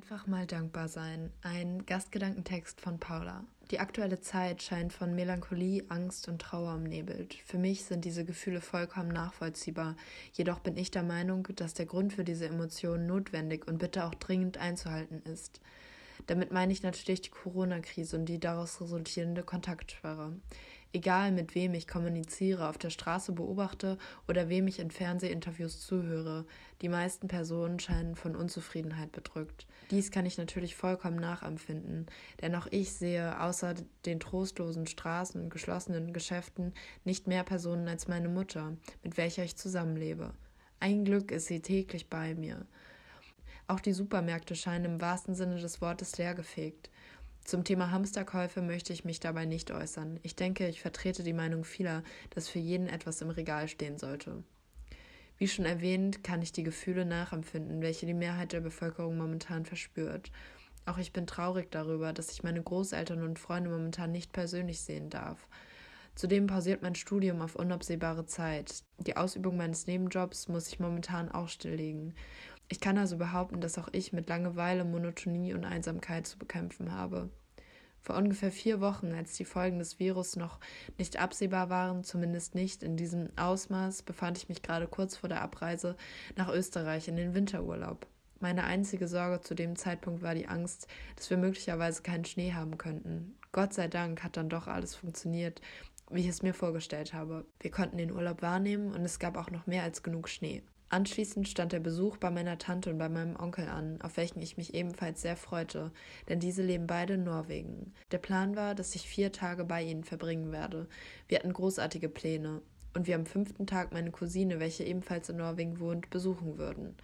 Einfach mal dankbar sein. Ein Gastgedankentext von Paula. Die aktuelle Zeit scheint von Melancholie, Angst und Trauer umnebelt. Für mich sind diese Gefühle vollkommen nachvollziehbar. Jedoch bin ich der Meinung, dass der Grund für diese Emotionen notwendig und bitte auch dringend einzuhalten ist. Damit meine ich natürlich die Corona-Krise und die daraus resultierende Kontaktsperre. Egal mit wem ich kommuniziere, auf der Straße beobachte oder wem ich in Fernsehinterviews zuhöre, die meisten Personen scheinen von Unzufriedenheit bedrückt. Dies kann ich natürlich vollkommen nachempfinden, denn auch ich sehe außer den trostlosen Straßen und geschlossenen Geschäften nicht mehr Personen als meine Mutter, mit welcher ich zusammenlebe. Ein Glück ist sie täglich bei mir. Auch die Supermärkte scheinen im wahrsten Sinne des Wortes leergefegt. Zum Thema Hamsterkäufe möchte ich mich dabei nicht äußern. Ich denke, ich vertrete die Meinung vieler, dass für jeden etwas im Regal stehen sollte. Wie schon erwähnt, kann ich die Gefühle nachempfinden, welche die Mehrheit der Bevölkerung momentan verspürt. Auch ich bin traurig darüber, dass ich meine Großeltern und Freunde momentan nicht persönlich sehen darf. Zudem pausiert mein Studium auf unabsehbare Zeit. Die Ausübung meines Nebenjobs muss ich momentan auch stilllegen. Ich kann also behaupten, dass auch ich mit Langeweile, Monotonie und Einsamkeit zu bekämpfen habe. Vor ungefähr vier Wochen, als die Folgen des Virus noch nicht absehbar waren, zumindest nicht in diesem Ausmaß, befand ich mich gerade kurz vor der Abreise nach Österreich in den Winterurlaub. Meine einzige Sorge zu dem Zeitpunkt war die Angst, dass wir möglicherweise keinen Schnee haben könnten. Gott sei Dank hat dann doch alles funktioniert, wie ich es mir vorgestellt habe. Wir konnten den Urlaub wahrnehmen und es gab auch noch mehr als genug Schnee. Anschließend stand der Besuch bei meiner Tante und bei meinem Onkel an, auf welchen ich mich ebenfalls sehr freute, denn diese leben beide in Norwegen. Der Plan war, dass ich vier Tage bei ihnen verbringen werde. Wir hatten großartige Pläne und wir am fünften Tag meine Cousine, welche ebenfalls in Norwegen wohnt, besuchen würden.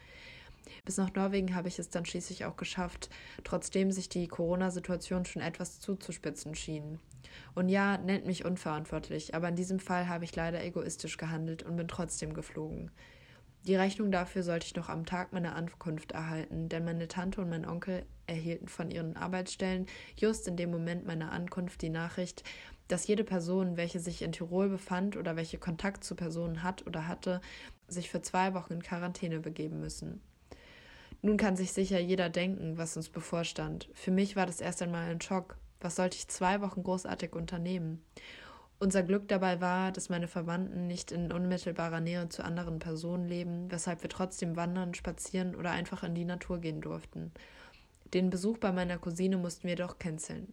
Bis nach Norwegen habe ich es dann schließlich auch geschafft, trotzdem sich die Corona-Situation schon etwas zuzuspitzen schien. Und ja, nennt mich unverantwortlich, aber in diesem Fall habe ich leider egoistisch gehandelt und bin trotzdem geflogen. Die Rechnung dafür sollte ich noch am Tag meiner Ankunft erhalten, denn meine Tante und mein Onkel erhielten von ihren Arbeitsstellen just in dem Moment meiner Ankunft die Nachricht, dass jede Person, welche sich in Tirol befand oder welche Kontakt zu Personen hat oder hatte, sich für zwei Wochen in Quarantäne begeben müssen. Nun kann sich sicher jeder denken, was uns bevorstand. Für mich war das erst einmal ein Schock. Was sollte ich zwei Wochen großartig unternehmen? Unser Glück dabei war, dass meine Verwandten nicht in unmittelbarer Nähe zu anderen Personen leben, weshalb wir trotzdem wandern, spazieren oder einfach in die Natur gehen durften. Den Besuch bei meiner Cousine mussten wir doch canceln.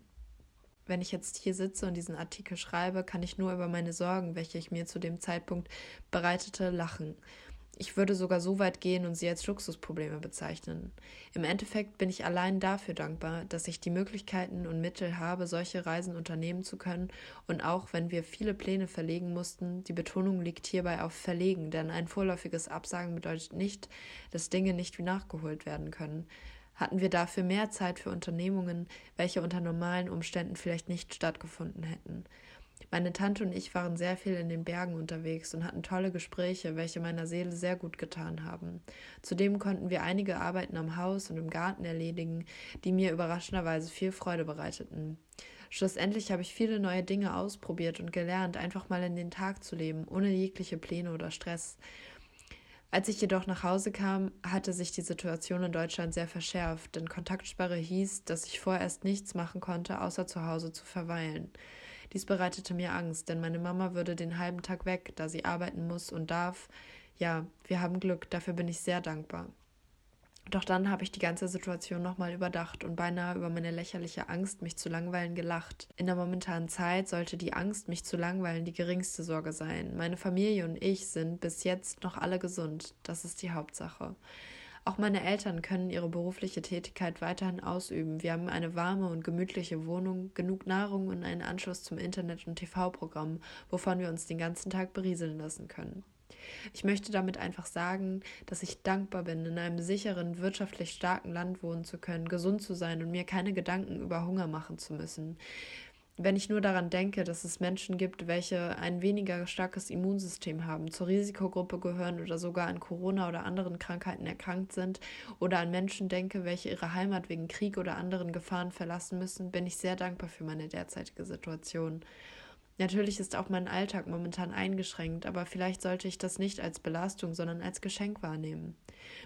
Wenn ich jetzt hier sitze und diesen Artikel schreibe, kann ich nur über meine Sorgen, welche ich mir zu dem Zeitpunkt bereitete, lachen. Ich würde sogar so weit gehen und sie als Luxusprobleme bezeichnen. Im Endeffekt bin ich allein dafür dankbar, dass ich die Möglichkeiten und Mittel habe, solche Reisen unternehmen zu können und auch wenn wir viele Pläne verlegen mussten, die Betonung liegt hierbei auf verlegen, denn ein vorläufiges Absagen bedeutet nicht, dass Dinge nicht wie nachgeholt werden können. Hatten wir dafür mehr Zeit für Unternehmungen, welche unter normalen Umständen vielleicht nicht stattgefunden hätten. Meine Tante und ich waren sehr viel in den Bergen unterwegs und hatten tolle Gespräche, welche meiner Seele sehr gut getan haben. Zudem konnten wir einige Arbeiten am Haus und im Garten erledigen, die mir überraschenderweise viel Freude bereiteten. Schlussendlich habe ich viele neue Dinge ausprobiert und gelernt, einfach mal in den Tag zu leben, ohne jegliche Pläne oder Stress. Als ich jedoch nach Hause kam, hatte sich die Situation in Deutschland sehr verschärft, denn Kontaktsperre hieß, dass ich vorerst nichts machen konnte, außer zu Hause zu verweilen. Dies bereitete mir Angst, denn meine Mama würde den halben Tag weg, da sie arbeiten muss und darf. Ja, wir haben Glück, dafür bin ich sehr dankbar. Doch dann habe ich die ganze Situation nochmal überdacht und beinahe über meine lächerliche Angst, mich zu langweilen, gelacht. In der momentanen Zeit sollte die Angst, mich zu langweilen, die geringste Sorge sein. Meine Familie und ich sind bis jetzt noch alle gesund. Das ist die Hauptsache. Auch meine Eltern können ihre berufliche Tätigkeit weiterhin ausüben. Wir haben eine warme und gemütliche Wohnung, genug Nahrung und einen Anschluss zum Internet- und TV-Programm, wovon wir uns den ganzen Tag berieseln lassen können. Ich möchte damit einfach sagen, dass ich dankbar bin, in einem sicheren, wirtschaftlich starken Land wohnen zu können, gesund zu sein und mir keine Gedanken über Hunger machen zu müssen wenn ich nur daran denke, dass es Menschen gibt, welche ein weniger starkes Immunsystem haben, zur Risikogruppe gehören oder sogar an Corona oder anderen Krankheiten erkrankt sind, oder an Menschen denke, welche ihre Heimat wegen Krieg oder anderen Gefahren verlassen müssen, bin ich sehr dankbar für meine derzeitige Situation. Natürlich ist auch mein Alltag momentan eingeschränkt, aber vielleicht sollte ich das nicht als Belastung, sondern als Geschenk wahrnehmen.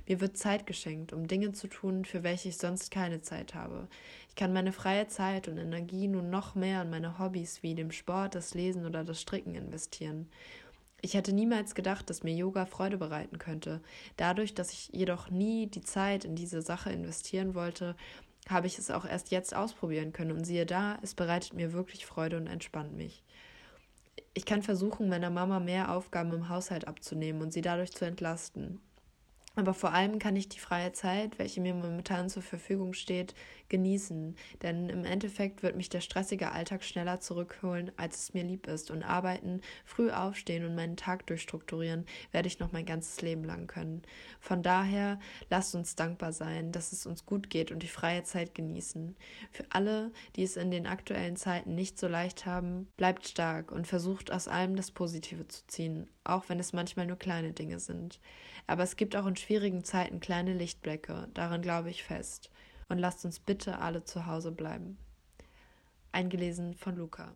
Mir wird Zeit geschenkt, um Dinge zu tun, für welche ich sonst keine Zeit habe. Ich kann meine freie Zeit und Energie nun noch mehr in meine Hobbys wie dem Sport, das Lesen oder das Stricken investieren. Ich hätte niemals gedacht, dass mir Yoga Freude bereiten könnte. Dadurch, dass ich jedoch nie die Zeit in diese Sache investieren wollte, habe ich es auch erst jetzt ausprobieren können. Und siehe da, es bereitet mir wirklich Freude und entspannt mich. Ich kann versuchen, meiner Mama mehr Aufgaben im Haushalt abzunehmen und sie dadurch zu entlasten. Aber vor allem kann ich die freie Zeit, welche mir momentan zur Verfügung steht, genießen. Denn im Endeffekt wird mich der stressige Alltag schneller zurückholen, als es mir lieb ist. Und arbeiten, früh aufstehen und meinen Tag durchstrukturieren, werde ich noch mein ganzes Leben lang können. Von daher lasst uns dankbar sein, dass es uns gut geht und die freie Zeit genießen. Für alle, die es in den aktuellen Zeiten nicht so leicht haben, bleibt stark und versucht aus allem das Positive zu ziehen, auch wenn es manchmal nur kleine Dinge sind. Aber es gibt auch in schwierigen Zeiten kleine Lichtblicke, daran glaube ich fest. Und lasst uns bitte alle zu Hause bleiben. Eingelesen von Luca.